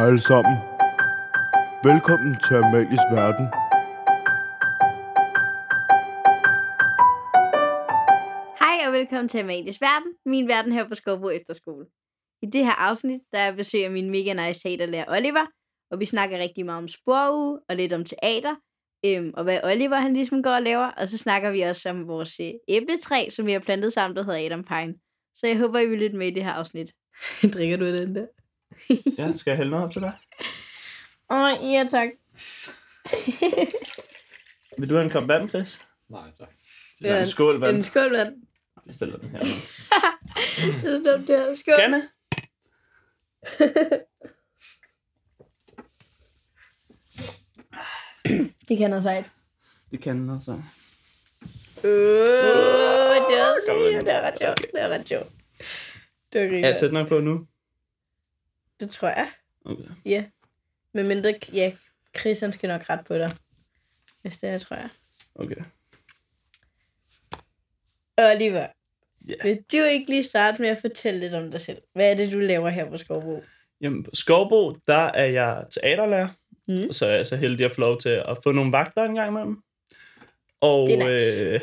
Hej alle sammen. Velkommen til Amalies Verden. Hej og velkommen til Amalies Verden, min verden her på Skovbo Efterskole. I det her afsnit, der er besøg af min mega nice teaterlærer Oliver, og vi snakker rigtig meget om sporuge og lidt om teater, øhm, og hvad Oliver han ligesom går og laver, og så snakker vi også om vores øh, æbletræ, som vi har plantet sammen, der hedder Adam Pine. Så jeg håber, I vil lytte med i det her afsnit. Drikker du af den der? Ja, skal jeg hælde noget op til dig? Åh, oh, ja tak. Vil du have en kop vand, Chris? Nej, tak. Eller en skål vand? En skål vand. Jeg stiller den her. Det er dumt, det her. Skål. Kanne? Det kan noget sejt. Det kan den også. Uh, det er sygt. Det er ret sjovt. Det er ret sjovt. Det er Er jeg tæt nok på nu? Det tror jeg. Okay. Ja. Men mindre, ja, Chris han skal nok ret på dig. Hvis det er, tror jeg. Okay. Oliver, Ja. vil du ikke lige starte med at fortælle lidt om dig selv? Hvad er det, du laver her på Skovbo? Jamen, på Skovbo, der er jeg teaterlærer. Mm. Og så er jeg så heldig at få lov til at få nogle vagter en gang imellem. Og nice. øh,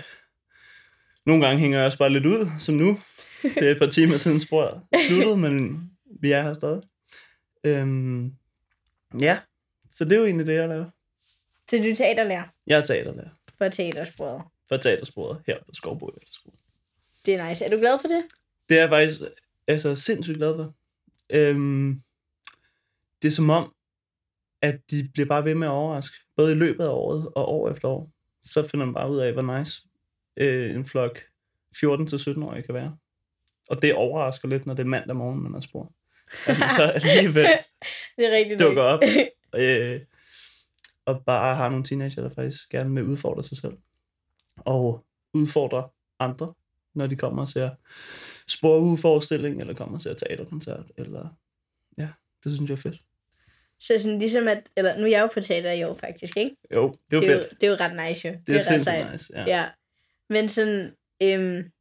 nogle gange hænger jeg også bare lidt ud, som nu. Det er et par timer siden sporet sluttede, men vi er her stadig. Øhm, ja, så det er jo egentlig det, jeg laver. Så du er teaterlærer Jeg er teaterlærer for teatersporet. for teatersporet her på Skovbo Efterskole. Det er nice. Er du glad for det? Det er jeg faktisk altså, sindssygt glad for. Øhm, det er som om, at de bliver bare ved med at overraske. Både i løbet af året og år efter år. Så finder man bare ud af, hvor nice øh, en flok 14-17-årige kan være. Og det overrasker lidt, når det er mandag morgen, man har spurgt. At man så alligevel Det er rigtigt. dukker op. Øh, og bare har nogle teenager, der faktisk gerne vil udfordre sig selv. Og udfordre andre, når de kommer og ser sporugeforestilling, eller kommer og ser teaterkoncert, eller ja, det synes jeg er fedt. Så sådan ligesom at, eller nu er jeg jo på teater i år faktisk, ikke? Jo, det er jo det, er fedt. jo, det er jo ret nice jo. Det er, ret sindssygt sejt. nice, ja. Ja. Men sådan, øhm,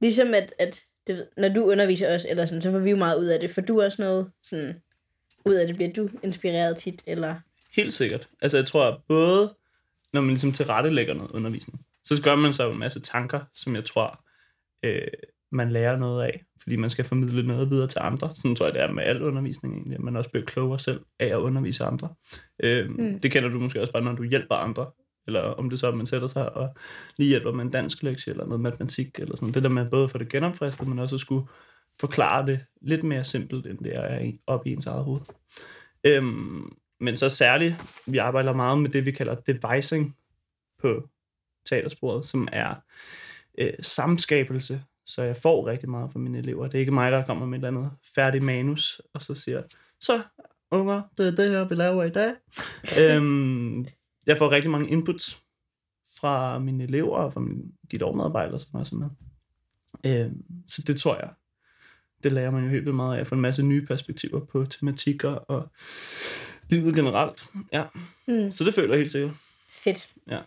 ligesom at, at det, når du underviser os, eller sådan, så får vi jo meget ud af det. For du også noget sådan, ud af det? Bliver du inspireret tit, eller? Helt sikkert. Altså jeg tror, at både når man ligesom tilrettelægger noget undervisning, så gør man så en masse tanker, som jeg tror, øh, man lærer noget af, fordi man skal formidle noget videre til andre. Sådan tror jeg, det er med al undervisning egentlig, at man også bliver klogere selv af at undervise andre. Øh, Mm. Det kender du måske også bare, når du hjælper andre, eller om det så er, at man sætter sig og lige hjælper med en dansk lektie, eller noget matematik, eller sådan Det der med både for det genopfrisket, men også at skulle forklare det lidt mere simpelt, end det er i- op i ens eget hoved. Øhm, men så særligt, vi arbejder meget med det, vi kalder devising på teatersporet, som er øh, samskabelse. Så jeg får rigtig meget fra mine elever. Det er ikke mig, der kommer med et eller andet færdigt manus, og så siger, så unger, det er det her, vi laver i dag. øhm, jeg får rigtig mange inputs fra mine elever og fra mine guitarmedarbejdere, som også er med. Øhm, så det tror jeg, det lærer man jo helt vildt meget af at få en masse nye perspektiver på tematikker og livet generelt. Ja. Mm. Så det føler jeg helt sikkert. Fedt. Ja.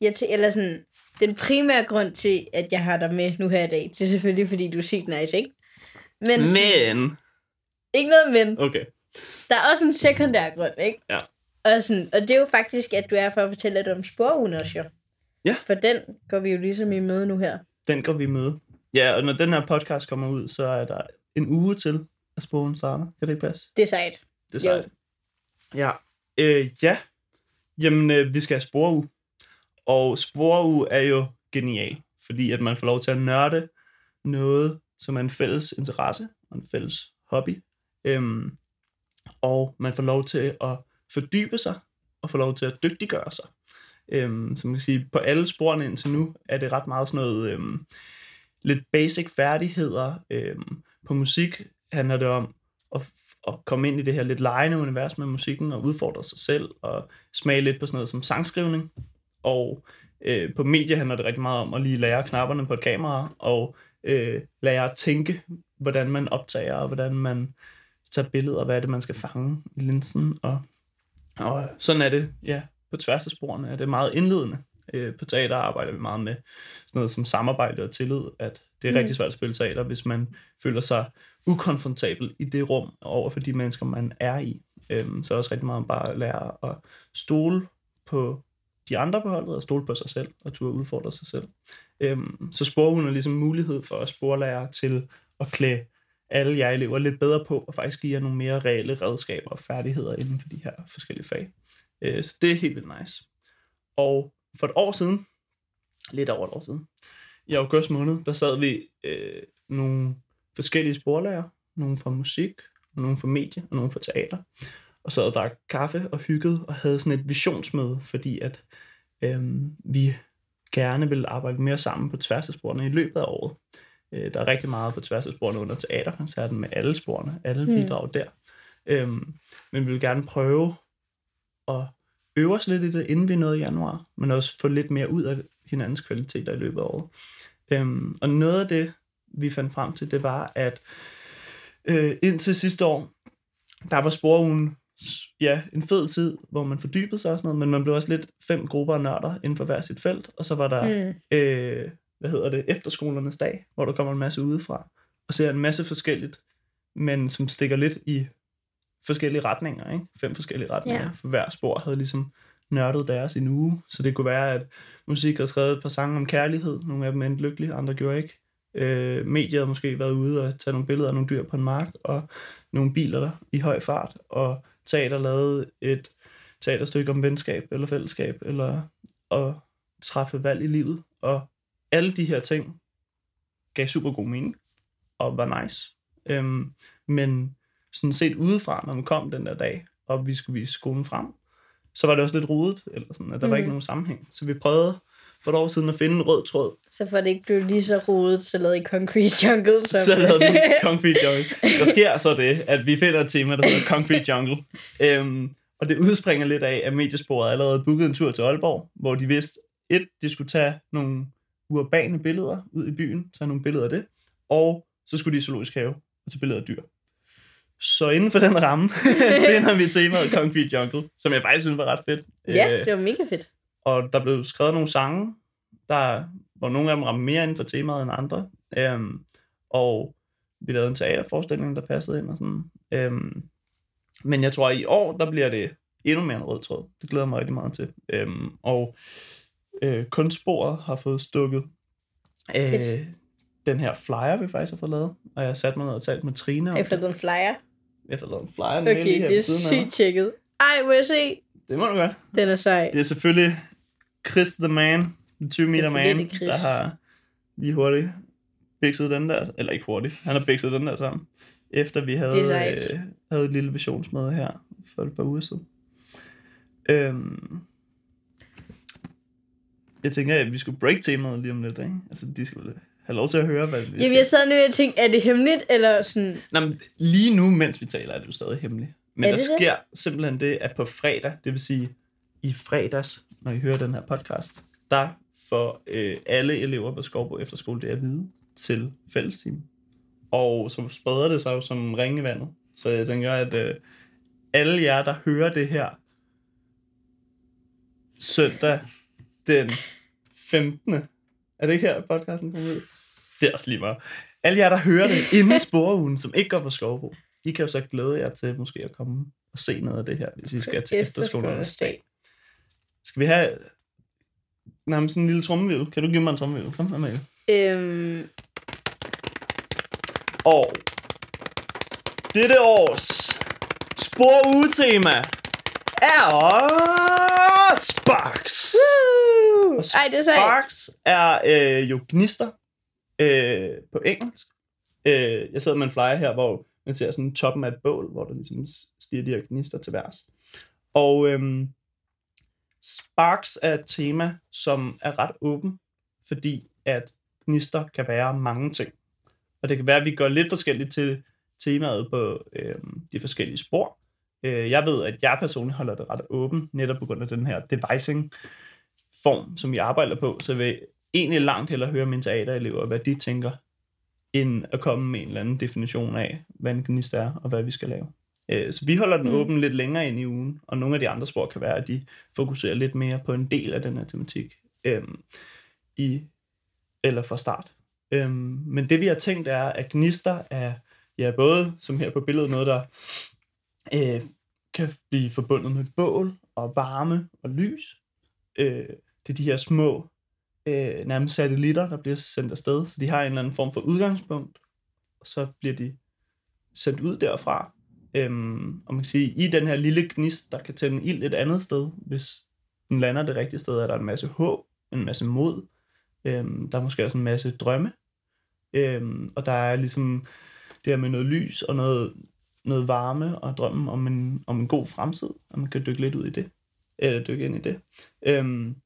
Jeg tæ- eller sådan, den primære grund til, at jeg har dig med nu her i dag, det er selvfølgelig, fordi du er sygt nice, ikke? Men, Men... ikke noget men. Okay. Der er også en sekundær grund, ikke? Ja. Og, sådan, og det er jo faktisk, at du er for at fortælle lidt om sporugen også, jo. Ja. For den går vi jo ligesom i møde nu her. Den går vi i møde. Ja, og når den her podcast kommer ud, så er der en uge til at sporen starter. Kan det ikke passe? Det er sejt. Det er Jo. sejt. Ja. Øh, ja. Jamen, øh, vi skal have sporeuge. Og sporeuge er jo genial, fordi at man får lov til at nørde noget, som er en fælles interesse og en fælles hobby. Øhm, og man får lov til at fordybe sig og få lov til at dygtiggøre sig. Øhm, så man kan sige, på alle sporene indtil nu, er det ret meget sådan noget øhm, lidt basic færdigheder. øh, på musik handler det om at, at komme ind i det her lidt lejende univers med musikken og udfordre sig selv og smage lidt på sådan noget som sangskrivning. Og øh, på medie handler det rigtig meget om at lige lære knapperne på et kamera og øh, lære at tænke, hvordan man optager og hvordan man tager billeder, og hvad er det, man skal fange i linsen. Og, og sådan er det, ja, på tværs af sporene er det meget indledende. Øh, på teater arbejder vi meget med sådan noget som samarbejde og tillid, at det er Mm. rigtig svært at spille teater, hvis man føler sig ukomfortabel i det rum over for de mennesker, man er i. Øhm, så er det også rigtig meget bare at lære at stole på de andre på holdet, og stole på sig selv, og turde udfordre sig selv. Øhm, så sporhund er ligesom mulighed for at sporlære til at klæde alle jer elever lidt bedre på, og faktisk give jer nogle mere reelle redskaber og færdigheder inden for de her forskellige fag. Øh, så det er helt vildt nice. Og for et år siden, lidt over et år siden, i august måned, der sad vi øh, nogle forskellige sporlærer, nogle fra musik, nogle fra medie og nogle fra teater, og sad og drak kaffe og hyggede og havde sådan et visionsmøde, fordi at øh, vi gerne vil arbejde mere sammen på tværs af sporene i løbet af året. Øh, der er rigtig meget på tværs af sporene under teaterkoncerten med alle sporene, alle Mm. bidrag der. Øhm, men vi vil gerne prøve at øve os lidt i det, inden vi nåede januar, men også få lidt mere ud af hinandens kvaliteter i løbet af året. Øhm, og noget af det, vi fandt frem til, det var, at øh, indtil sidste år, der var sporugen ja, en fed tid, hvor man fordybede sig og sådan noget, men man blev også lidt fem grupper af nørder inden for hver sit felt, og så var der Mm. øh, hvad hedder det, efterskolernes dag, hvor der kommer en masse udefra, og ser en masse forskelligt, men som stikker lidt i forskellige retninger, ikke? Fem forskellige retninger, Ja. for hver spor havde ligesom nørdet deres i en uge, så det kunne være, at musik havde skrevet et par sange om kærlighed, nogle af dem endte lykkelige, andre gjorde ikke. Øh, medier havde måske været ude og tage nogle billeder af nogle dyr på en mark, og nogle biler der i høj fart, og teater lavede et teaterstykke om venskab eller fællesskab, eller at træffe valg i livet, og alle de her ting gav super god mening, og var nice. Øhm, men sådan set udefra, når man kom den der dag, og vi skulle vise skolen frem, så var det også lidt rodet, eller sådan, at der mm. var ikke Mhm. nogen sammenhæng. Så vi prøvede for et år siden at finde en rød tråd, Så for det ikke blev lige så rodet, så lavede I Concrete Jungle. Som... så lavede vi Concrete Jungle. Der sker så det, at vi finder et tema, der hedder Concrete Jungle. Øhm, og det udspringer lidt af, at mediesporet allerede bookede en tur til Aalborg, hvor de vidste, et, de skulle tage nogle urbane billeder ud i byen, tage nogle billeder af det, og så skulle de i zoologisk have og tage billeder af dyr. Så inden for den ramme finder vi temaet Concrete Jungle, som jeg faktisk synes var ret fedt. ja, Øh, det var mega fedt. og der blev skrevet nogle sange, der, hvor nogle af dem ramte mere inden for temaet end andre. Øhm, og vi lavede en teaterforestilling, der passede ind og sådan. Øhm, men jeg tror, at i år, der bliver det endnu mere en rød tråd. Det glæder jeg mig rigtig meget til. Øhm, og øh, kunstsporet har fået stukket øh, den her flyer, vi faktisk har fået lavet. Og jeg har sat mig ned og talt med Trine om Efter det. den flyer. Jeg har lavet en flyer, den ligger lige Okay, her det er sygt tjekket. Ej, må jeg se? Det må du godt. Den er sej. Det er selvfølgelig Chris the Man, the 20 meter er man, der har lige hurtigt bikset den der, eller ikke hurtigt, han har bikset den der sammen, efter vi havde, øh, havde et lille visionsmøde her for et par uger siden. Øhm, jeg tænker, at vi skulle break temaet lige om lidt, ikke? Altså, de skal have lov til at høre, hvad vi Jamen, jeg sad nu og tænkte, er det hemmeligt, eller sådan... Nå, men lige nu, mens vi taler, er det jo stadig hemmeligt. Men Er der det det? sker simpelthen det, at på fredag, det vil sige i fredags, når I hører den her podcast, der får øh, alle elever på Skovbo Efterskole det at vide til fællesteam. Og så spreder det sig jo som ringe i vandet. Så jeg tænker, at øh, alle jer, der hører det her søndag den 15. Er det ikke her, podcasten kommer ud? Det er også lige meget. Alle jer, der hører det inden sporugen, som ikke går på Skovbo, I kan jo så glæde jer til måske at komme og se noget af det her, hvis I skal til efterskolernes dag. Skal vi have nærmest sådan en lille trommevirvel? Kan du give mig en trommevirvel? Kom, Amalie. Øhm, Og dette års sporugetema er Sparks. woo! Og Ej, det er sejt. Sparks er øh, jo gnister øh, på engelsk. Øh, jeg sidder med en flyer her, hvor man ser sådan toppen af et bål, hvor der ligesom stiger de her gnister til værs. Og øhm, Sparks er et tema, som er ret åben, fordi at gnister kan være mange ting. Og det kan være, at vi går lidt forskelligt til temaet på øhm, de forskellige spor. Øh, jeg ved, at jeg personligt holder det ret åben, netop på grund af den her devising form, som vi arbejder på, så vil egentlig langt hellere høre mine teaterelever, hvad de tænker, end at komme med en eller anden definition af, hvad en gnist er, og hvad vi skal lave. Øh, Så vi holder den Mm. åben lidt længere ind i ugen, og nogle af de andre spor kan være, at de fokuserer lidt mere på en del af den her tematik øhm, i, eller fra start. Øhm, men det vi har tænkt er, at gnister er ja, både, som her på billedet, noget der øh, kan blive forbundet med bål og varme og lys. Øh, det er de her små øh, nærmest satellitter, der bliver sendt afsted, så de har en eller anden form for udgangspunkt, og så bliver de sendt ud derfra. Øhm, og man kan sige, i den her lille gnist, der kan tænde ild et andet sted, hvis den lander det rigtige sted, er der en masse håb, en masse mod, øhm, der er måske også en masse drømme, øhm, og der er ligesom det her med noget lys og noget, noget varme og drømmen om en, om en god fremtid, og man kan dykke lidt ud i det, eller dykke ind i det. Øhm,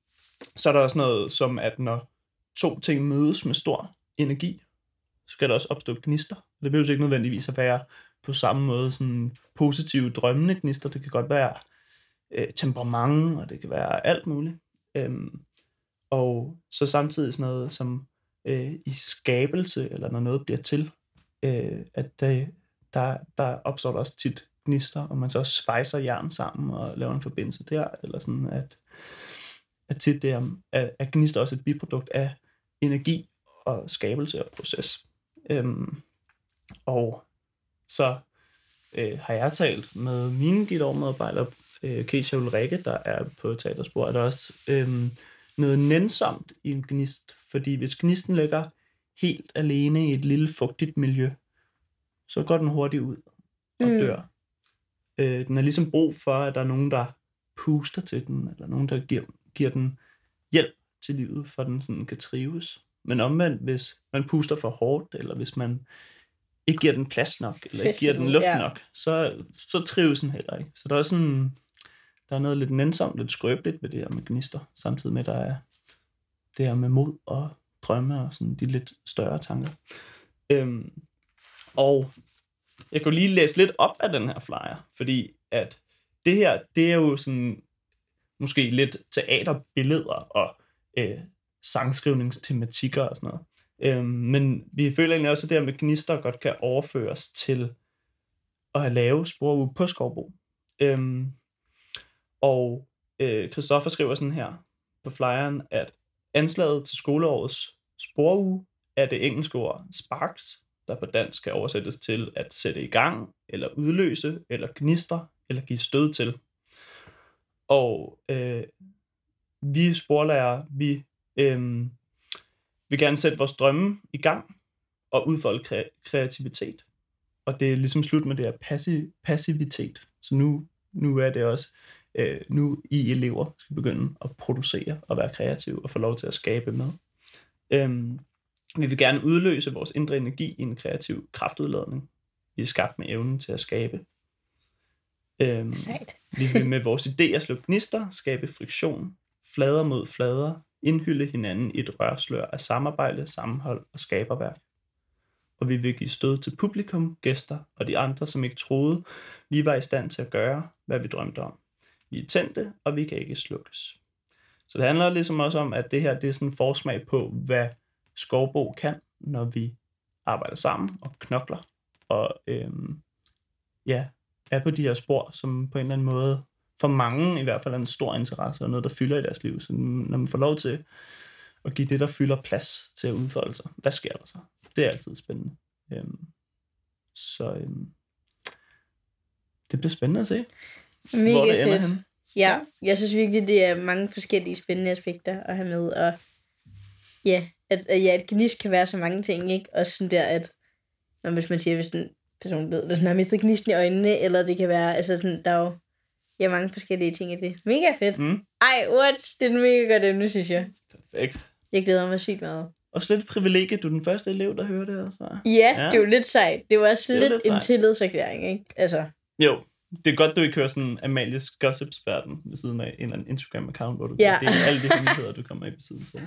så er der også noget som, at når to ting mødes med stor energi, så kan der også opstå gnister. Det behøver ikke nødvendigvis at være på samme måde sådan positive drømmende gnister. Det kan godt være øh, temperament, og det kan være alt muligt. Øhm, og så samtidig sådan noget som øh, i skabelse, eller når noget bliver til, øh, at det, der, der opstår der også tit gnister, og man så også svejser jern sammen og laver en forbindelse der, eller sådan at, at tit det er, at, at gnister også et biprodukt af energi og skabelse og proces. Øhm, og så øh, har jeg talt med mine guitarmedarbejdere, øh, Keisha Ulrike, der er på teaterspor, er der også øh, noget nænsomt i en gnist, fordi hvis gnisten ligger helt alene i et lille fugtigt miljø, så går den hurtigt ud og Mm. dør. Øh, den har ligesom brug for, at der er nogen, der puster til den, eller nogen, der giver, giver den hjælp til livet, for at den sådan kan trives. Men omvendt, hvis man puster for hårdt, eller hvis man ikke giver den plads nok, eller ikke giver den luft Ja. nok, så, så trives den heller ikke. Så der er sådan, der er noget lidt nænsomt, lidt skrøbeligt ved det her med gnister, samtidig med, at der er det her med mod og drømme og sådan de lidt større tanker. Øhm, og jeg kunne lige læse lidt op af den her flyer, fordi at det her, det er jo sådan måske lidt teaterbilleder og øh, sangskrivningstematikker og sådan noget. Øh, men vi føler egentlig også, at det her med gnister godt kan overføres til at lave sporuge på Skovbo. Øh, og øh, Christoffer skriver sådan her på flyeren, at anslaget til skoleårets sporuge er det engelske ord sparks, der på dansk kan oversættes til at sætte i gang, eller udløse, eller gnister, eller give stød til. Og øh, vi sporlærer, vi øh, vil gerne sætte vores drømme i gang og udfolde kre- kreativitet. Og det er ligesom slut med det her passi- passivitet. Så nu, nu er det også, øh, nu I elever skal begynde at producere og være kreative og få lov til at skabe med. Øhm, vi vil gerne udløse vores indre energi i en kreativ kraftudladning. Vi er skabt med evnen til at skabe. Øhm, Sejt. vi vil med vores idéer slå gnister, skabe friktion, flader mod flader, indhylde hinanden i et rørslør af samarbejde, sammenhold og skaberværk. Og vi vil give stød til publikum, gæster og de andre, som ikke troede, vi var i stand til at gøre, hvad vi drømte om. Vi er tændte, og vi kan ikke slukkes. Så det handler ligesom også om, at det her det er sådan en forsmag på, hvad Skovbo kan, når vi arbejder sammen og knokler. Og øhm, ja, er på de her spor, som på en eller anden måde, for mange i hvert fald er en stor interesse, og noget, der fylder i deres liv. Så når man får lov til at give det, der fylder plads til at udfolde sig, hvad sker der så? Det er altid spændende. Øhm, så øhm, det bliver spændende at se, Mega hvor det ender fedt. Ja, jeg synes virkelig, det er mange forskellige spændende aspekter at have med. Og ja, at, at ja, et gnist kan være så mange ting, ikke? Også sådan der, at når, hvis man siger, hvis en person ved, der sådan har mistet gnisten i øjnene, eller det kan være, altså sådan, der er jo ja, mange forskellige ting i det. Mega fedt. Mm, Ej, what? Det er et mega godt emne, synes jeg. perfekt. Jeg glæder mig sygt meget. Og lidt privilegie, du er den første elev, der hører det her. Så. Ja, Ja. ja. det er jo lidt sejt. Det var også Det lidt, lidt en tillidserklæring, ikke? Altså, Jo, det er godt, du ikke hører sådan Amalies Gossips-verden ved siden af en eller anden Instagram-account, hvor du Ja. det er alle de hemmeligheder, du kommer i besiddelse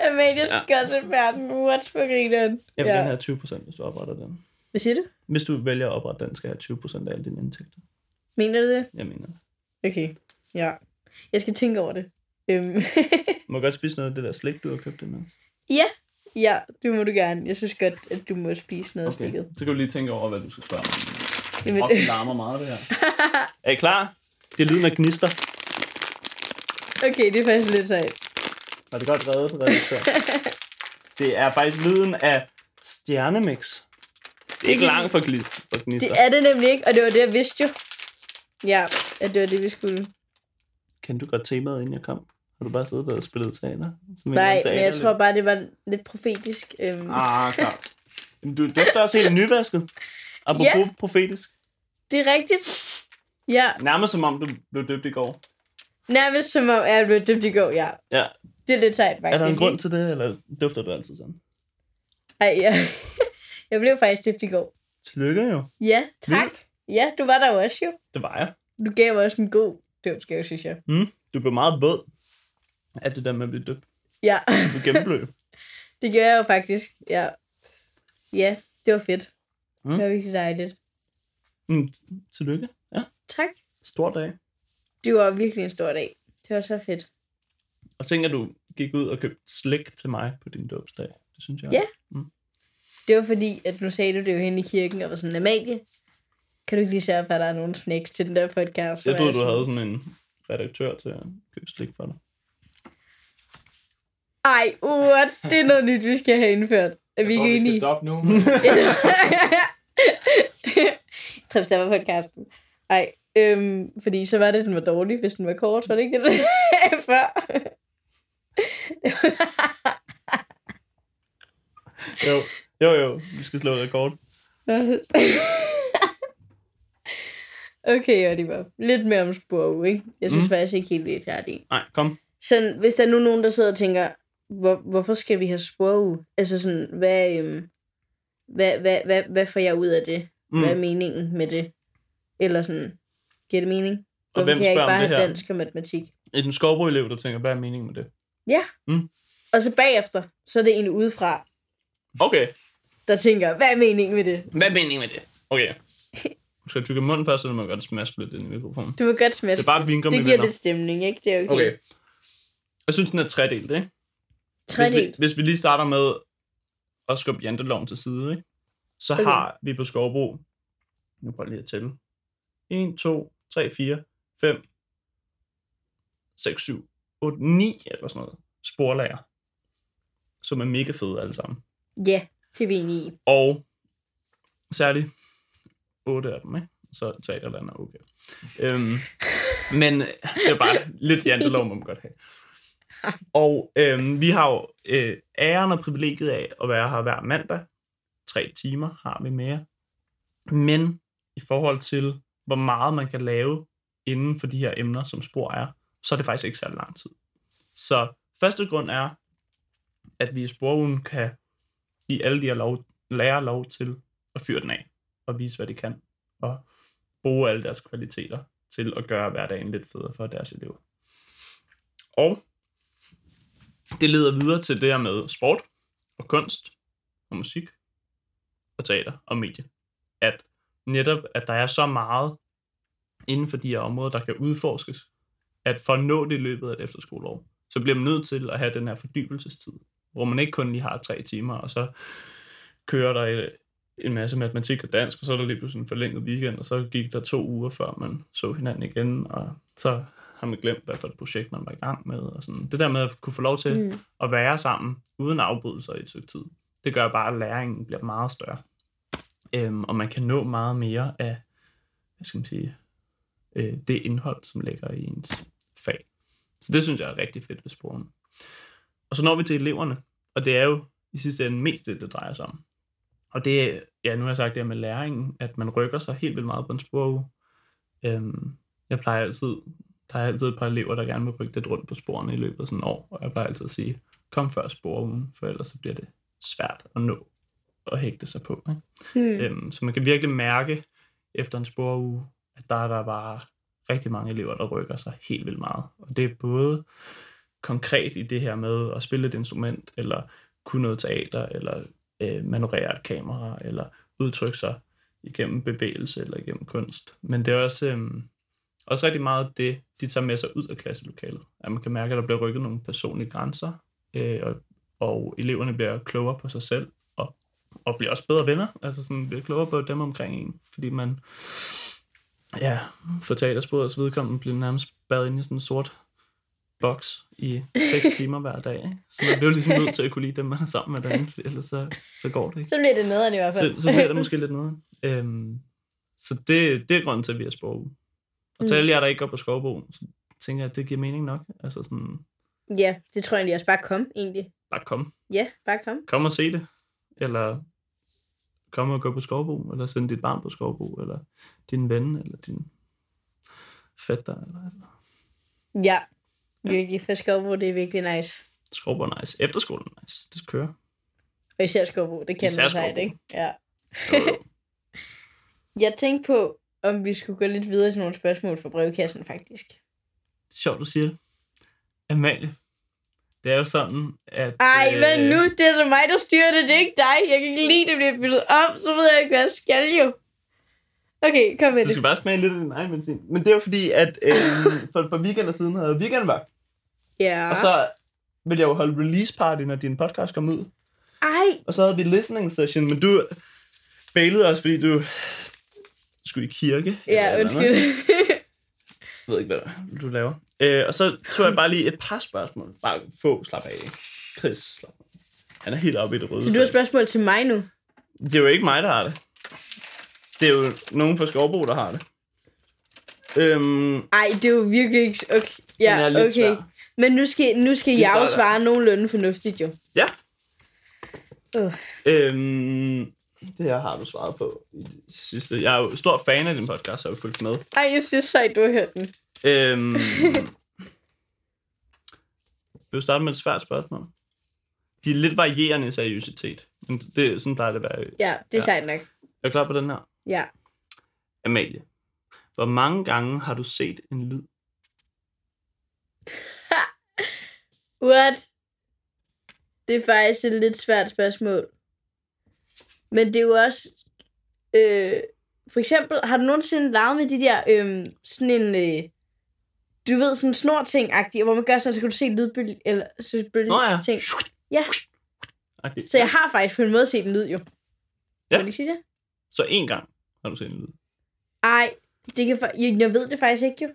af. Amalie skal også verden. What for grineren? Jeg vil Ja. gerne have 20%, hvis du opretter den. Hvad siger du? Hvis du vælger at oprette den, skal jeg have 20% af alle dine indtægter. Mener du det? Jeg mener det. Okay, ja. Jeg skal tænke over det. Øhm. Må godt spise noget af det der slik, du har købt imens? ja, ja, det må du gerne. Jeg synes godt, at du må spise noget okay. slikket. Så kan du lige tænke over, hvad du skal spørge om. Jamen, det larmer meget, det her. er I klar? Det er lyden af gnister. okay, det er faktisk lidt sejt. Har det godt reddet, redaktør? det er faktisk lyden af stjernemix. Det er ikke langt for, gnister. Det er det nemlig ikke, og det var det, jeg vidste jo. Ja, at det var det, vi skulle. Kan du godt temaet, inden jeg kom? Har du bare siddet der og spillet teater? Som Nej, anden men jeg tror bare, det var lidt profetisk. Øhm, Ah, klart. Du dufter også helt nyvasket. Apropos Ja. profetisk. Det er rigtigt. Ja, Nærmest som om, du blev døbt i går. nærmest som om jeg blev døbt i går, ja. Ja. Det er lidt sejt, faktisk. Er der en grund til det, eller dufter du altid sådan? Ej, ja. Jeg blev faktisk døbt i går. Tillykke jo. Ja, tak. Ja, du var der også jo. Det var jeg. Du gav mig også en god døbsgave, synes jeg. Mm. Du blev meget våd af det der med at blive døbt. Ja, Du gennemblød. det gør jeg jo faktisk. Ja, ja det var fedt. Mm. Det var virkelig dejligt. mm. Tillykke. Ja, Tak. stor dag. Det var virkelig en stor dag. Det var så fedt. Og tænk, at du gik ud og købte slik til mig på din dåbsdag. Det synes jeg. Ja. Det var fordi, at nu sagde du det jo hen i kirken, og var sådan, Amalie, kan du ikke lige sørge for, at der er nogle snacks til den der podcast? Jeg troede, du havde sådan en redaktør til at købe slik for dig. Ej, what? det er noget nyt, vi skal have indført. Er vi Jeg tror, ikke vi skal enige? stoppe nu. Tripstammer podcasten. Ej, øhm, fordi så var det, den var dårlig, hvis den var kort. Var det ikke det, du sagde før? Jo, jo, jo. Vi skal slå rekord. okay, Oliver. Lidt mere om spor, ikke? Jeg synes Mm. mm. faktisk ikke helt, vi er færdige. Nej, kom. Så hvis der er nu nogen, der sidder og tænker, hvor, hvorfor skal vi have sporuge? Altså sådan, hvad, øhm, hvad, hvad, hvad, hvad får jeg ud af det? Mm. Hvad er Mm. meningen med det? Eller sådan, giver det mening? Og Hvorfor hvem kan jeg ikke bare have her? dansk og matematik? En skovbro-elev, der tænker, hvad er meningen med det? Og så bagefter, så er det en udefra, Okay. Der tænker, hvad er meningen med det? Hvad er meningen med det? Okay. Du skal tykke munden først, så må man godt smaske lidt ind i mikrofonen. Du må godt smaske. Det er bare et vingummi, det giver venner. lidt stemning, ikke? Det er okay. Okay. Jeg synes, den er tredelt, ikke? Hvis vi, Tredelt. hvis vi lige starter med at skubbe janteloven til side, ikke? så Okay. har vi på Skovbro, nu prøver jeg lige at tælle, 1, 2, 3, 4, 5, 6, 7, 8, 9 eller sådan noget sporlager, som er mega fede alle sammen. Ja, det er vi enige i. Og særligt 8 af dem, ikke? Så teaterland er okay. Øhm, men det er bare lidt jantelov, må man godt have. Og øhm, vi har jo øh, æren og privilegiet af at være her hver mandag. Tre timer har vi mere. Men i forhold til, hvor meget man kan lave inden for de her emner, som spor er, så er det faktisk ikke særlig lang tid. Så første grund er, at vi i sporugen kan give alle de her lov, lære lov til at fyre den af og vise, hvad de kan, og bruge alle deres kvaliteter til at gøre hverdagen lidt federe for deres elever. Og det leder videre til det her med sport og kunst og musik og teater og medie. At netop, at der er så meget inden for de her områder, der kan udforskes, at for at nå det i løbet af et efterskoleår, så bliver man nødt til at have den her fordybelsestid, hvor man ikke kun lige har tre timer, og så kører der et, en masse matematik og dansk, og så er der lige pludselig en forlænget weekend, og så gik der to uger, før man så hinanden igen, og så har man glemt, hvad for et projekt man var i gang med. Og sådan. Det der med at kunne få lov til Mm. at være sammen, uden afbrydelser i et stykke tid, det gør bare, at læringen bliver meget større. Øhm, og man kan nå meget mere af, hvad skal man sige, øh, det indhold, som ligger i ens fag. Så det synes jeg er rigtig fedt ved sporene. Og så når vi til eleverne, og det er jo i sidste ende mest det, det drejer sig om. Og det er, ja, nu har jeg sagt det med læringen, at man rykker sig helt vildt meget på en sporuge. Øhm, jeg plejer altid, der er altid et par elever, der gerne vil rykke lidt rundt på sporene i løbet af sådan et år, og jeg plejer altid at sige, kom før sporugen, for ellers så bliver det svært at nå og hægte sig på. Ikke? Hmm. Øhm, så man kan virkelig mærke efter en sporuge, at der er der bare rigtig mange elever, der rykker sig helt vildt meget. Og det er både konkret i det her med at spille et instrument, eller kunne noget teater, eller øh, manøvrere et kamera, eller udtrykke sig igennem bevægelse eller igennem kunst. Men det er også, øh, også rigtig meget det, de tager med sig ud af klasselokalet. At man kan mærke, at der bliver rykket nogle personlige grænser, øh, og, og eleverne bliver klogere på sig selv, og, og bliver også bedre venner. Altså sådan, bliver klogere på dem omkring en, fordi man ja, for teatersporets vedkommende bliver nærmest badet ind i sådan en sort boks i 6 timer hver dag. Ikke? Så man bliver ligesom nødt til at kunne lide dem, man er sammen med derinde, ellers så, så går det ikke. Så bliver det nederen i hvert fald. Så, så bliver det måske lidt noget. Øhm, så det, det er grunden til, at vi er sprog. Og til alle jer, der ikke går på skovbo, så tænker jeg, at det giver mening nok. Altså sådan, Ja, det tror jeg egentlig også. Bare kom, egentlig. bare kom. Ja, bare kom. Kom og se det. Eller kom og gå på skovbo, eller send dit barn på skovbo, eller din ven, eller din fætter, eller, eller. Ja, virkelig. For Skovbo, det er virkelig nice. Skovbo er nice. Efterskolen er nice. Det kører. Og især Skovbo, det kan man sejt, ikke? Ja. Jo, jo. Jeg tænkte på, om vi skulle gå lidt videre til nogle spørgsmål fra brevkassen, faktisk. Det er sjovt, du siger det. Amalie. Det er jo sådan, at... Ej, øh, hvad nu? Det er så mig, der styrer det. Det er ikke dig. Jeg kan ikke lide, det bliver byttet om. Så ved jeg ikke, hvad jeg skal jo. Okay, kom med Du det. skal bare smage lidt af din egen benzin. Men det er jo fordi, at øh, for et par weekender siden havde weekendvagt. Ja. Og så ville jeg jo holde release party, når din podcast kom ud. Ej, Og så havde vi listening session, men du bailede os, fordi du skulle i kirke. ja, undskyld. Jeg ved ikke, hvad du laver. Øh, og så tog jeg bare lige et par spørgsmål. Bare få, slap af. Chris, slap af. Han er helt oppe i det røde. Så du har spørgsmål til mig nu? Det er jo ikke mig, der har det. Det er jo nogen fra Skovbo, der har det. Øhm, Ej, det er jo virkelig ikke... Okay. Den er Ja, lidt okay. svær. Men nu skal, nu skal jeg jo starter. svare nogenlunde fornuftigt, jo. ja. Øh. Øhm, det her har du svaret på i det sidste. Jeg er jo stor fan af din podcast, så jeg har jo fulgt med. Ej, jeg synes sejt, du har hørt den. Øhm, vil du starte med et svært spørgsmål? De er lidt varierende i seriøsitet. Men det, sådan plejer det at være. Ja, det er Ja. sejt nok. Er du klar på den her? Ja. Amalie. Hvor mange gange har du set en lyd? What? Det er faktisk et lidt svært spørgsmål. Men det er jo også... Øh, for eksempel, har du nogensinde lavet med de der... Øh, sådan en... Øh, du ved, sådan snor ting hvor man gør sådan, så kan du se lydbølge, eller så bølge Nå ja. ting. Ja, Okay. så jeg har faktisk på en måde set en lyd, jo. Ja. Må jeg ikke sige det? Så én gang har du set en lyd. Ej, det kan, jeg, jeg ved det faktisk ikke, jo.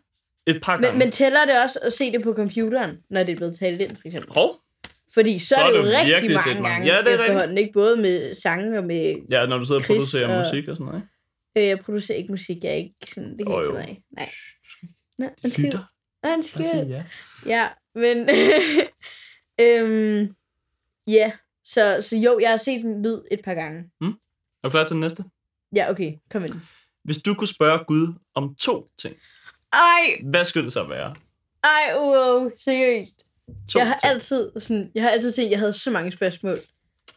Et par gange. Men, men tæller det også at se det på computeren, når det er blevet talt ind, for eksempel? Hov. Fordi så, Så er det jo rigtig mange mange. gange Ja, det er efterhånden, ikke? Både med sange og med... Ja, når du sidder og Chris producerer og- musik og sådan noget, ikke? Øh, jeg producerer ikke musik, jeg er ikke sådan... Det kan Åh, jeg ikke sige nej. Nå, undskyld. Undskyld. Ja. Ja, men... øhm, ja, så, så jo, jeg har set en lyd et par gange. Er du klar til den næste? Ja, okay, kom ind. Hvis du kunne spørge Gud om to ting, Ej, hvad skulle det så være? ej, wow, seriøst. To jeg har ting. altid sådan, jeg har altid tænkt, jeg havde så mange spørgsmål,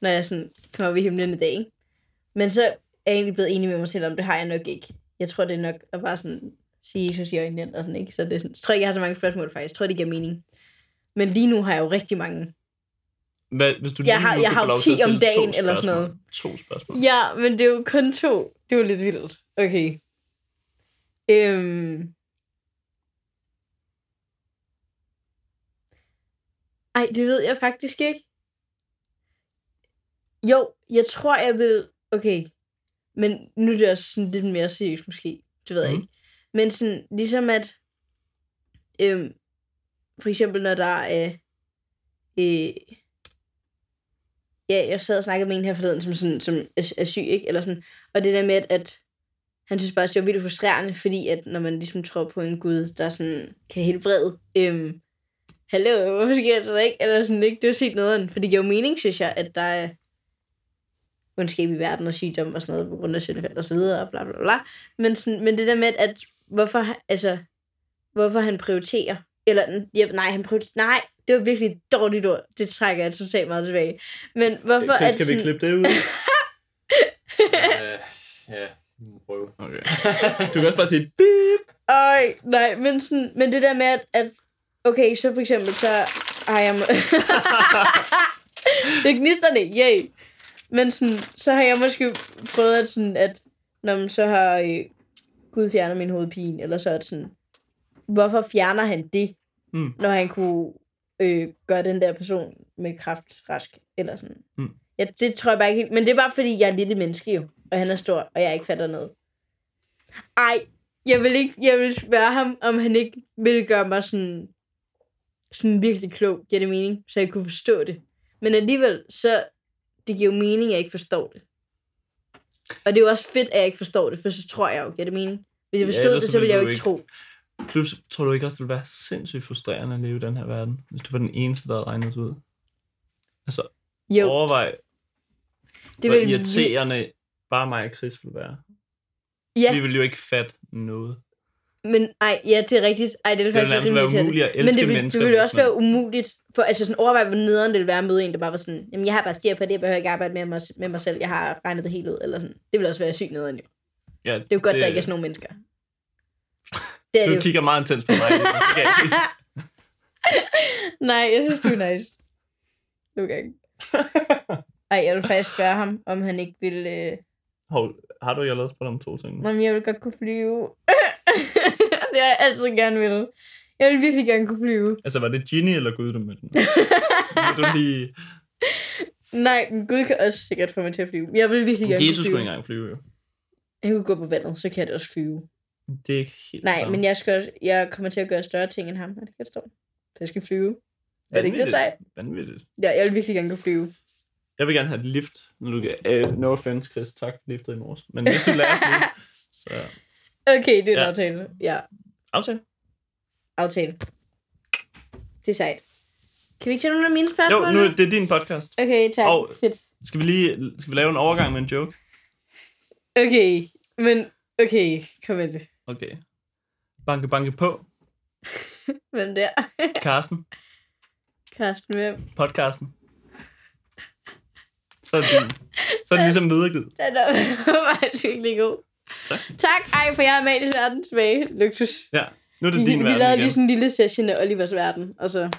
når jeg sådan kom op i himlen i dag, ikke? Men så er jeg egentlig blevet enig med mig selv om, det har jeg nok ikke. Jeg tror, det er nok at bare sådan sige Jesus i øjnene og sådan, ikke? Så det er sådan, så tror jeg ikke, jeg har så mange spørgsmål faktisk. Jeg tror, det giver mening. Men lige nu har jeg jo rigtig mange. Hvad, hvis du Jeg lige har- nu jeg har få jo lov til at 10 om dagen to eller sådan noget. To spørgsmål. Ja, men det er jo kun to. Det er jo lidt vildt. Okay. Øhm. Ej, det ved jeg faktisk ikke. Jo, jeg tror, jeg vil... Okay. Men nu er det også sådan lidt mere seriøst, måske. Det ved jeg Mhm. ikke. Men sådan, ligesom at... Øhm, for eksempel, når der er... Øh, ja, jeg sad og snakkede med en her forleden, som, sådan, som er, er syg, ikke? Eller sådan. Og det der med, at, at han synes bare, at det var vildt frustrerende, fordi at når man ligesom tror på en Gud, der sådan kan helbrede, øhm, hallo, hvorfor sker det så ikke? Eller sådan, ikke? Det er jo set noget, for det giver jo mening, synes jeg, at der er ondskab i verden og sygdom og sådan noget, på grund af syndefald og så videre, og bla bla bla. Men, sådan, men det der med, at hvorfor, altså, hvorfor han prioriterer, eller, ja, nej, han prioriterer, nej, det var virkelig et dårligt ord. Det trækker jeg totalt meget tilbage. Men hvorfor, Chris, at skal vi sådan, klippe det ud? Øh, ja, vi må prøve. Okay. Du kan også bare sige, beep. Øj, nej, men, sådan, men det der med, at, at okay, så for eksempel, så har jeg... må- det er gnisterne, yay. Men sådan, så har jeg måske prøvet, at, sådan, at når man så har øh, Gud fjerner min hovedpine, eller så er det sådan, hvorfor fjerner han det, Mm. når han kunne øh, gøre den der person med kraft rask, eller sådan. Mm. Ja, det tror jeg bare ikke helt, men det er bare fordi, jeg er lille menneske jo, og han er stor, og jeg ikke fatter noget. Ej, jeg vil ikke, jeg vil spørge ham, om han ikke ville gøre mig sådan, sådan virkelig klog, giver det mening, så jeg kunne forstå det. Men alligevel, så det giver jo mening, at jeg ikke forstår det. Og det er jo også fedt, at jeg ikke forstår det, for så tror jeg jo, giver det mening. Hvis jeg Ja, forstod ellers det, så ville jeg jo ikke ikke- tro. Plus, tror du ikke også, det ville være sindssygt frustrerende at leve i den her verden, hvis du var den eneste, der havde regnet ud? Altså, Jo, overvej, det hvor vil vi... irriterende bare mig og Chris ville være. Ja, Vi ville jo ikke fatte noget. Men ej, ja, det er rigtigt. Ej, det er Det ville faktisk nærmest rimelig være umuligt at Men elske det ville, det ville også være umuligt. For altså sådan overvej, hvor nederen det ville være at møde en, der bare var sådan, jamen jeg har bare styr på det, jeg behøver ikke arbejde med mig, med mig selv, jeg har regnet det helt ud, eller sådan. Det ville også være sygt nederen jo. Ja, Det er jo godt, det... der ikke er sådan nogle mennesker. Det er Du det kigger meget intens på mig. det. Nej, jeg synes, du er nice. Nogle gange. Ej, jeg vil faktisk spørge ham, om han ikke vil... Øh... Hov, har du ikke allerede spurgt om to ting? Om jeg vil godt kunne flyve. det har jeg altid gerne vil. Jeg vil virkelig gerne kunne flyve. Altså, var det Ginny eller Gud, du mødte? Du lige... Nej, men Gud kan også sikkert få mig til at flyve. Jeg vil virkelig gerne Jesus kunne flyve. ikke engang flyve, jo. Jeg kunne gå på vandet, så kan jeg det også flyve. Det er ikke helt Nej, det samme. men jeg, skal også, jeg kommer til at gøre større ting end ham. Er det står? Så jeg skal flyve. Er det ikke det, sejt? Vanvittigt. Ja, jeg vil virkelig gerne kunne flyve. Jeg vil gerne have et lift, når du kan. Uh, no offense, Chris. Tak for liftet i morges. Men hvis du lærer flyve, så... Okay, det er en Ja. aftale. Ja, Aftale. aftale. Det er sejt. Kan vi ikke tage nogle af mine spørgsmål? Jo, nu det er din podcast. Okay, tak. Og- Fedt. Skal vi lige skal vi lave en overgang med en joke? Okay, men okay, kom med det. Okay. Banke, banke på. Hvem der? Karsten. Karsten, hvem? Podcasten. Så er det din. Så er det ligesom videregivet. Den er faktisk virkelig god. Tak. Tak. Ej, for jeg er Amalies verden tilbage. Luksus. Ja, nu er det Vi, din vi verden lavede igen. lige sådan en lille session af Olivers verden, og så...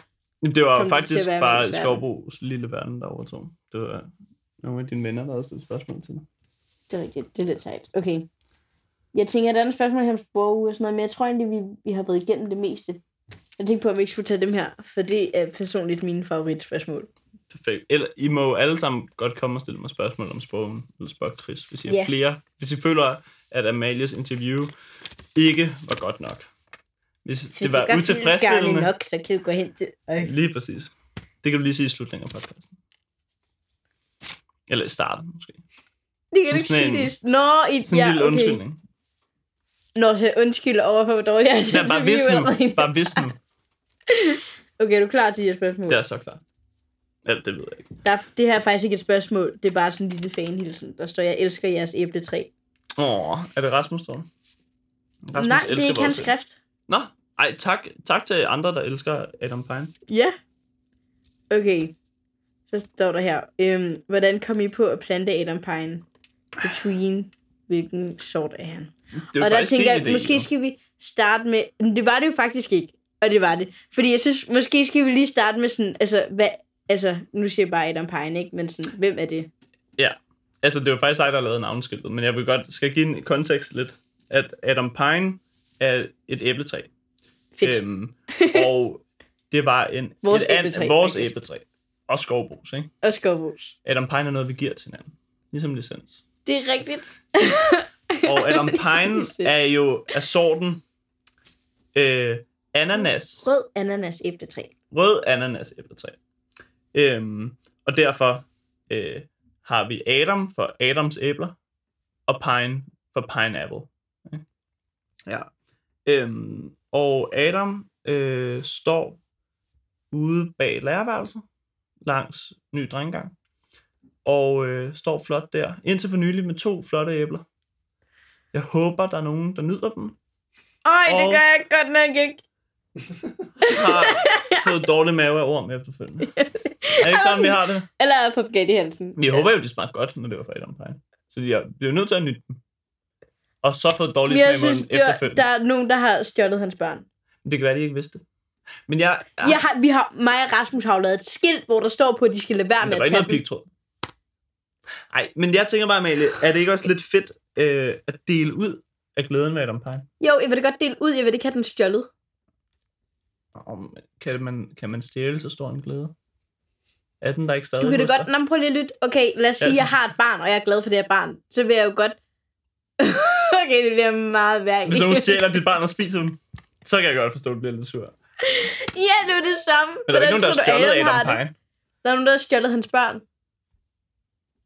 Det var det faktisk bare. Skovbos lille verden, der overtog. Det var nogle af dine venner, der havde stillet spørgsmål til dig. Det er rigtigt. Det er lidt sejt. Okay. Jeg tænker, at der er et spørgsmål her om sprog og sådan noget, men jeg tror egentlig, vi, vi har været igennem det meste. Jeg tænkte på, om vi ikke skulle tage dem her, for det er personligt mine favoritspørgsmål. Perfekt. Eller, I må alle sammen godt komme og stille mig spørgsmål om sprogen, eller spørge Chris, hvis I Ja. flere. Hvis I føler, at Amalias interview ikke var godt nok. Hvis det var utilfredsstillende. nok, så kan du gå hen til... Øh. Lige præcis. Det kan du lige sige i slutningen af podcasten. Eller i starten, måske. Det kan du ikke sige det. Nå, i, Sådan en ja, lille okay. undskyldning. Nå, så undskyld over for, hvor dårligt jeg er til Ja, bare eller nu. Bare hvis nu. Okay, er du klar til de spørgsmål? Er så klart. Eller det ved jeg ikke. Der, er- det her er faktisk ikke et spørgsmål. Det er bare sådan en lille fanhilsen. Der står, jeg elsker jeres æbletræ. Åh, er det Rasmus, du? Rasmus Nej, det er ikke hans skrift. Nå, ej, tak, tak til andre, der elsker Adam Pine. Ja. Okay. Så står der her. Øhm, hvordan kom I på at plante Adam Pine? Between hvilken sort er han? Det er og der tænker jeg, måske skal vi starte med... Det var det jo faktisk ikke. Og det var det. Fordi jeg synes, måske skal vi lige starte med sådan... Altså, hvad, altså nu siger jeg bare Adam Pine, ikke? Men sådan, hvem er det? Ja, altså det jo faktisk dig, der lavet navneskiltet, men jeg vil godt, skal give en kontekst lidt, at Adam Pine er et æbletræ. Fedt. Øhm, og det var en, Vores et an- æbletræ, vores faktisk. æbletræ. Og skovbos, ikke? Og skovbos. Adam Pine er noget, vi giver til hinanden. Ligesom licens. Det er rigtigt. Og Adam Pine er jo af sorten øh, ananas. Rød ananas æbletræ. rød ananas æbletræ. Øhm, og derfor øh, har vi Adam for Adams æbler, og Pine for pineapple. Okay? Ja. Øhm, og Adam øh, står ude bag lærerværelset, langs ny drenggang, og øh, står flot der, indtil for nylig med to flotte æbler. Jeg håber, der er nogen, der nyder dem, Ej, det gør jeg godt nok ikke. har fået dårlig mave af orm efterfølgende. Er det ikke sådan, vi har det? Eller er Popgate i halsen. Vi håber jo, de smagte godt, når det var Pine. Så de er- bliver nødt til at nytte dem. Og så fået dårligt Jeg smag i munden det efterfølgende. der er nogen, der har stjålet hans børn. Det kan være, de ikke vidste det. Men jeg... Ja, Jeg har, vi har, mig og Rasmus har jo lavet et skilt, hvor der står på, at de skal lade være med at tage noget pigtråd. Nej, men jeg tænker bare, Amalie, er det ikke også lidt fedt øh, at dele ud af glæden med Adam Pine? Jo, jeg vil da godt dele ud. Jeg vil ikke have den stjålet. Om, kan, man, kan man stjæle så stor en glæde? Er den der ikke stadig Du kan hos godt... Nå, prøv lige at lytte. Okay, lad os sige, at jeg har et barn, og jeg er glad for det her barn. Så vil jeg jo godt... okay, det bliver meget Hvis værkeligt. nogen stjæler dit barn og spiser dem, så kan jeg godt forstå, at du bliver lidt sur. ja, det er det samme. Men der er ikke nogen, der har stjålet Adam Adam det? Pine. Der er nogen, der har stjålet hans børn.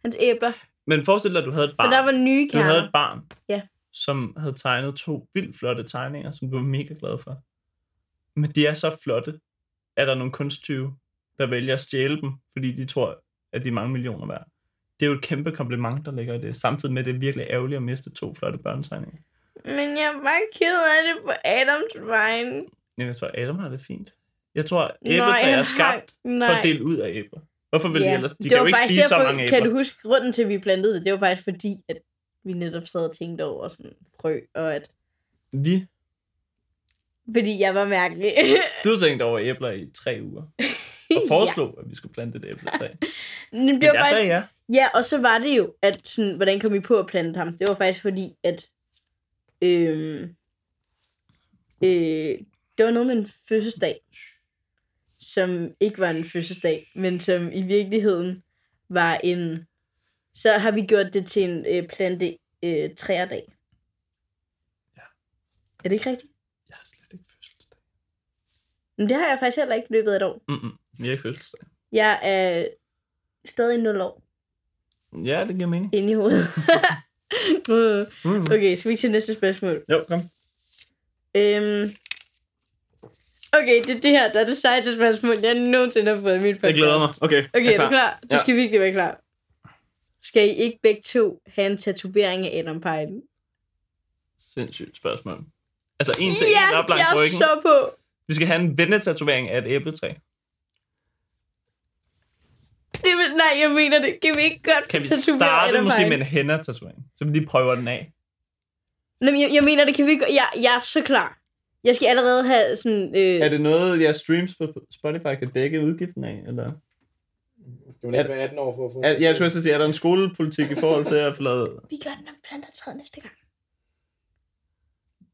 Hans æbler. Men forestil dig, at du havde et For barn. der var nye Du havde kerner. et barn, Ja. som havde tegnet to vildt flotte tegninger, som du var mega glad for. Men de er så flotte, at der er nogle kunsttyve, der vælger at stjæle dem, fordi de tror, at de er mange millioner værd. Det er jo et kæmpe kompliment, der ligger i det, samtidig med, at det er virkelig ærgerligt at miste to flotte børnetegninger. Men jeg er bare ked af det på Adams vegne. Men jeg tror, Adam har det fint. Jeg tror, Nå, æbletræ han er har- skabt for nej. at dele ud af æbler. Hvorfor vil de Ja, ellers? De det kan jo ikke spise så derfor, mange Kan æbler. du huske, grunden til, at vi plantede det, det var faktisk fordi, at vi netop sad og tænkte over sådan frø, og at, Vi, fordi jeg var mærkelig. du har tænkt over æbler i tre uger. Og foreslog, at vi skulle plante et æbletræ. Men Men det var jeg faktisk, sagde ja. ja, og så var det jo, at sådan, hvordan kom vi på at plante ham? Det var faktisk fordi, at øhm, øh, det var noget med en fødselsdag, som ikke var en fødselsdag, men som i virkeligheden var en... Så har vi gjort det til en øh, plante øh, træerdag. Ja. Er det ikke rigtigt? Jeg har slet ikke fødselsdag. Men det har jeg faktisk heller ikke løbet et år. Mm-mm. Jeg har ikke fødselsdag. Jeg er stadig 0 år Ja, det giver mening. inde i hovedet. Mm. okay, skal vi til næste spørgsmål? Jo, kom. Øhm, okay, det er det her, der er det sejeste spørgsmål, jeg nogensinde har fået i min podcast. Jeg glæder mig. Okay, Okay, jeg er du klar? Du Ja. skal virkelig være klar. Skal I ikke begge to have en tatovering af Adam Pine? Sindssygt spørgsmål. Altså en til en op langs jeg ryggen. står på. Vi skal have en vennetatovering af et æbletræ. Det, vil- nej, jeg mener det. Kan vi ikke godt Kan vi starte måske med en henna-tatovering? Så vi lige prøver den af. Nej, men jeg, jeg mener det. Kan vi ikke... Jeg, jeg er så klar. Jeg skal allerede have sådan... Øh, Er det noget, jeres streams på Spotify kan dække udgiften af? Eller? Skal man ikke være 18 år for at få Er, jeg skulle også sige, er der en skolepolitik i forhold til at få lavet... Vi gør det, når vi planter træet næste gang.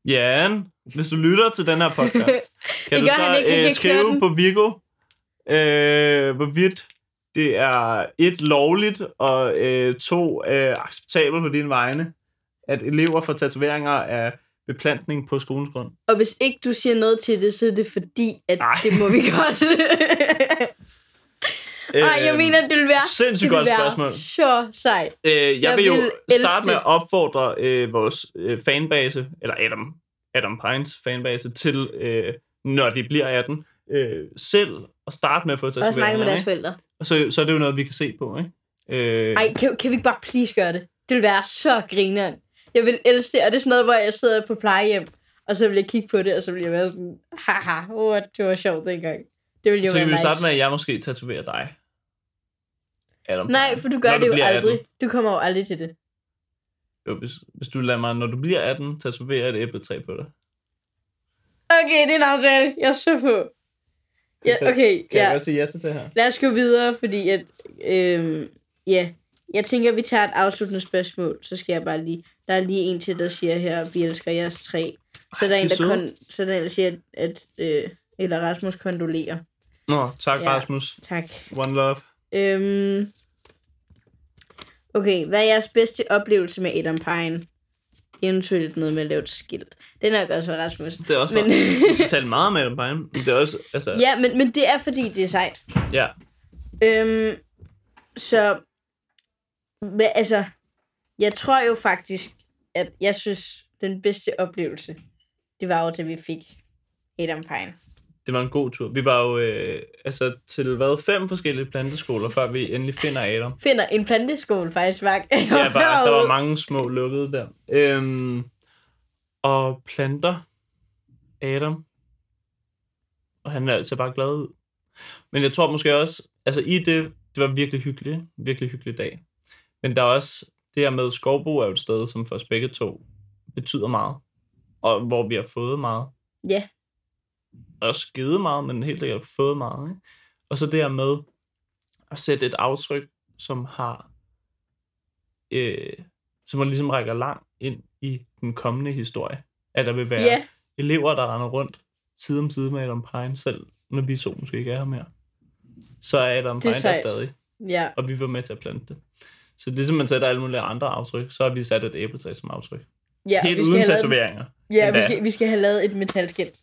Jan, hvis du lytter til den her podcast, kan Det du så han ikke, øh, skrive den. på Virgo, øh, hvorvidt det er et lovligt og øh, to øh, acceptabelt på dine vegne, at elever får tatoveringer af beplantning på skolens grund. Og hvis ikke du siger noget til det, så er det fordi, at Ej. det må vi godt. Ej, jeg mener, det vil være, sindssygt det godt være spørgsmål. så sejt. Øh, jeg, Jeg vil jo vil starte med at opfordre øh, vores øh, fanbase, eller Adam, Adam Pines fanbase, til, øh, når de bliver 18, øh, selv at starte med at få Og snakke med tatoveringer. deres forældre. Og så, så er det jo noget, vi kan se på, ikke? Øh, Ej, kan, kan vi ikke bare please gøre det? Det vil være så grineren. Jeg vil elske det, og det er sådan noget, hvor jeg sidder på plejehjem, og så vil jeg kigge på det, og så vil jeg være sådan, haha, oh, det var sjovt dengang. Det ville jo så være kan vi jo nice. starte med, at jeg måske tatoverer dig. Adam Nej, for du gør Når det jo bliver aldrig. 18. Du kommer jo aldrig til det. Jo, hvis, hvis du lader mig, når du bliver 18, tatovere et æbletræ på dig. Okay, det er en aftale. Jeg er så på. Ja, okay, Kan ja. jeg godt sige ja til det her? Lad os gå videre, fordi at, øhm, ja, jeg tænker, at vi tager et afsluttende spørgsmål, så skal jeg bare lige, der er lige en til, der siger her, vi elsker jeres tre. Så der er en, er der, kon, så der er der siger, at, øh, eller Rasmus kondolerer. Nå, tak Ja. Rasmus. Tak. One love. Øhm, okay, hvad er jeres bedste oplevelse med Adam Pine? Eventuelt noget med at lave et skilt. Den er godt så, Rasmus. Det er også Men- men... Vi skal tale meget med Adam Pine. Men det er også, altså... Ja, men, men det er fordi, det er sejt. ja. Øhm, så, hvad, altså, jeg tror jo faktisk, at jeg synes, den bedste oplevelse, det var jo, da vi fik Adam Pine. Det var en god tur. Vi var jo øh, altså, til hvad, fem forskellige planteskoler, før vi endelig finder Adam. Finder en planteskole faktisk, var Ja, bare, der var mange små lukkede der. Øhm, og planter Adam. Og han er altså bare glad ud. Men jeg tror måske også, altså i det, det var virkelig hyggeligt. Virkelig hyggelig dag. Men der er også, det her med Skovbo er jo et sted, som for os begge to betyder meget. Og hvor vi har fået meget. Ja, også givet meget, men helt sikkert fået meget. Ikke? Og så det her med at sætte et aftryk, som har, øh, som man ligesom rækker langt ind i den kommende historie. At der vil være ja, elever, der render rundt side om side med Adam Pine selv, når vi to måske ikke er her mere. Så er Adam Pine der stadig, ja. og vi var med til at plante det. Så ligesom man sætter alle mulige andre aftryk, så har vi sat et æbletræ som aftryk. ja Helt uden lavet, tatoveringer. Ja, vi skal, vi skal have lavet et metalskilt,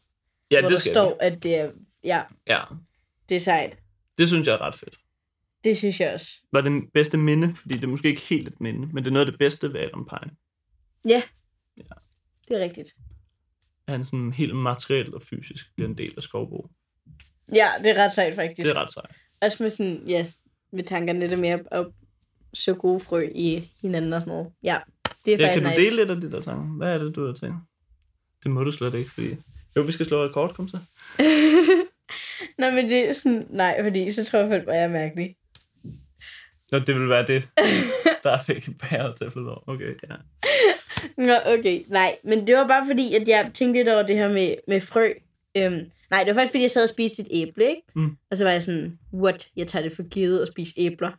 Ja, hvor det der skal står, vi. at det er, ja, Ja, det er sejt. det synes jeg er ret fedt. Det synes jeg også. var det bedste minde, fordi det er måske ikke helt et minde, men det er noget af det bedste ved Adam Pine. Ja. Ja. Det er rigtigt. At han sådan helt materielt og fysisk bliver en del af skovbrug. Ja, det er ret sejt faktisk. Det er ret sejt. Også med sådan, ja, med tankerne lidt mere at så gode frø i hinanden og sådan noget. Ja, det er Ja, faktisk kan du nice. dele lidt af de der sange? Hvad er det, du har tænkt? Det må du slet ikke, fordi... Jo, vi skal slå rekord, kom så. Nå, men det er sådan, nej, fordi så tror jeg bare, jeg er mærkelig. Nå, det vil være det, der fik bæret til at flytte over. Okay, ja. Nå, okay, nej, men det var bare fordi, at jeg tænkte lidt over det her med, med frø. Øhm, nej, det var faktisk fordi, jeg sad og spiste et æble, ikke? Mm. Og så var jeg sådan, what, jeg tager det for givet at spise æbler.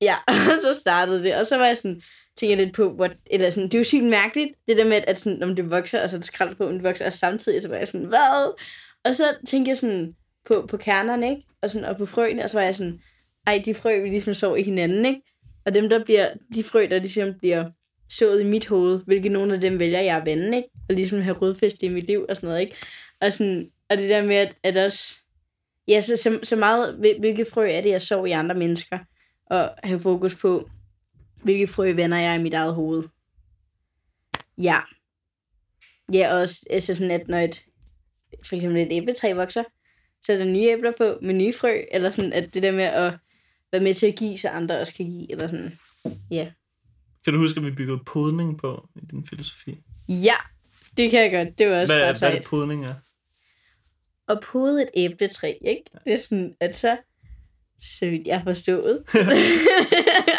Ja, og så startede det, og så var jeg sådan, tænker lidt på, hvor, eller sådan, det er jo sygt mærkeligt, det der med, at sådan, om det vokser, og så er det skrald på, om det vokser, og samtidig så var jeg sådan, hvad? Og så tænkte jeg sådan på, på kernerne, ikke? Og, sådan, og på frøene, og så var jeg sådan, ej, de frø, vi ligesom så i hinanden, ikke? Og dem, der bliver, de frø, der ligesom bliver sået i mit hoved, hvilke nogle af dem vælger jeg at vende, ikke? Og ligesom have rødfest i mit liv og sådan noget, ikke? Og, sådan, og det der med, at, at også, ja, så, så, så meget, hvil- hvilke frø er det, jeg så i andre mennesker, og have fokus på, hvilke frø vender jeg i mit eget hoved. Ja. Ja, også altså sådan, at når et, for eksempel et æbletræ vokser, så er der nye æbler på med nye frø, eller sådan, at det der med at være med til at give, så andre også kan give, eller sådan. Ja. Kan du huske, at vi byggede podning på i din filosofi? Ja, det kan jeg godt. Det var også Hvad, ret hvad er podning er? Og pode et æbletræ, ikke? Det er sådan, at så, så vidt jeg har forstået.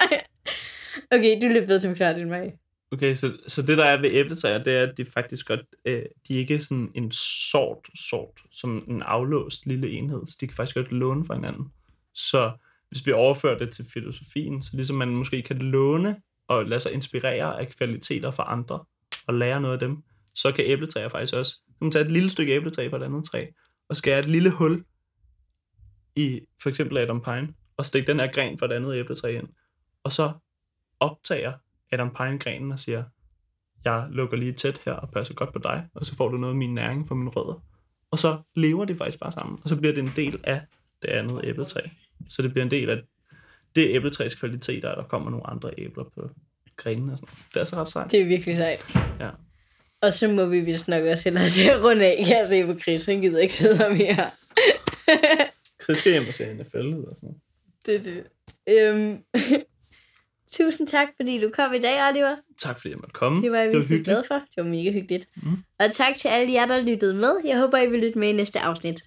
okay, du er lidt bedre til at forklare det end mig. Okay, så, så det der er ved æbletræer, det er, at de faktisk godt, øh, de er ikke sådan en sort sort, som en aflåst lille enhed, så de kan faktisk godt låne fra hinanden. Så hvis vi overfører det til filosofien, så ligesom man måske kan låne og lade sig inspirere af kvaliteter fra andre, og lære noget af dem, så kan æbletræer faktisk også, kan man tage et lille stykke æbletræ fra et andet træ, og skære et lille hul i for eksempel Adam Pine, og stikke den her gren fra et andet æbletræ ind, og så optager Adam Pine grenen og siger, jeg lukker lige tæt her og passer godt på dig, og så får du noget af min næring fra mine rødder. Og så lever de faktisk bare sammen, og så bliver det en del af det andet æbletræ. Så det bliver en del af det æbletræs kvaliteter, at der kommer nogle andre æbler på grenene og sådan noget. Det er så ret sejt. Det er virkelig sejt. Ja. Og så må vi vist nok også hellere se at runde af. Jeg se på Chris, han gider ikke sidde her mere. Chris skal hjem og se NFL ud og sådan noget. det er det. Øhm. Tusind tak, fordi du kom i dag, Oliver. Tak fordi jeg måtte komme. Det var jeg virkelig glad for. Det var mega hyggeligt. Mm. Og tak til alle jer, der lyttede med. Jeg håber, I vil lytte med i næste afsnit.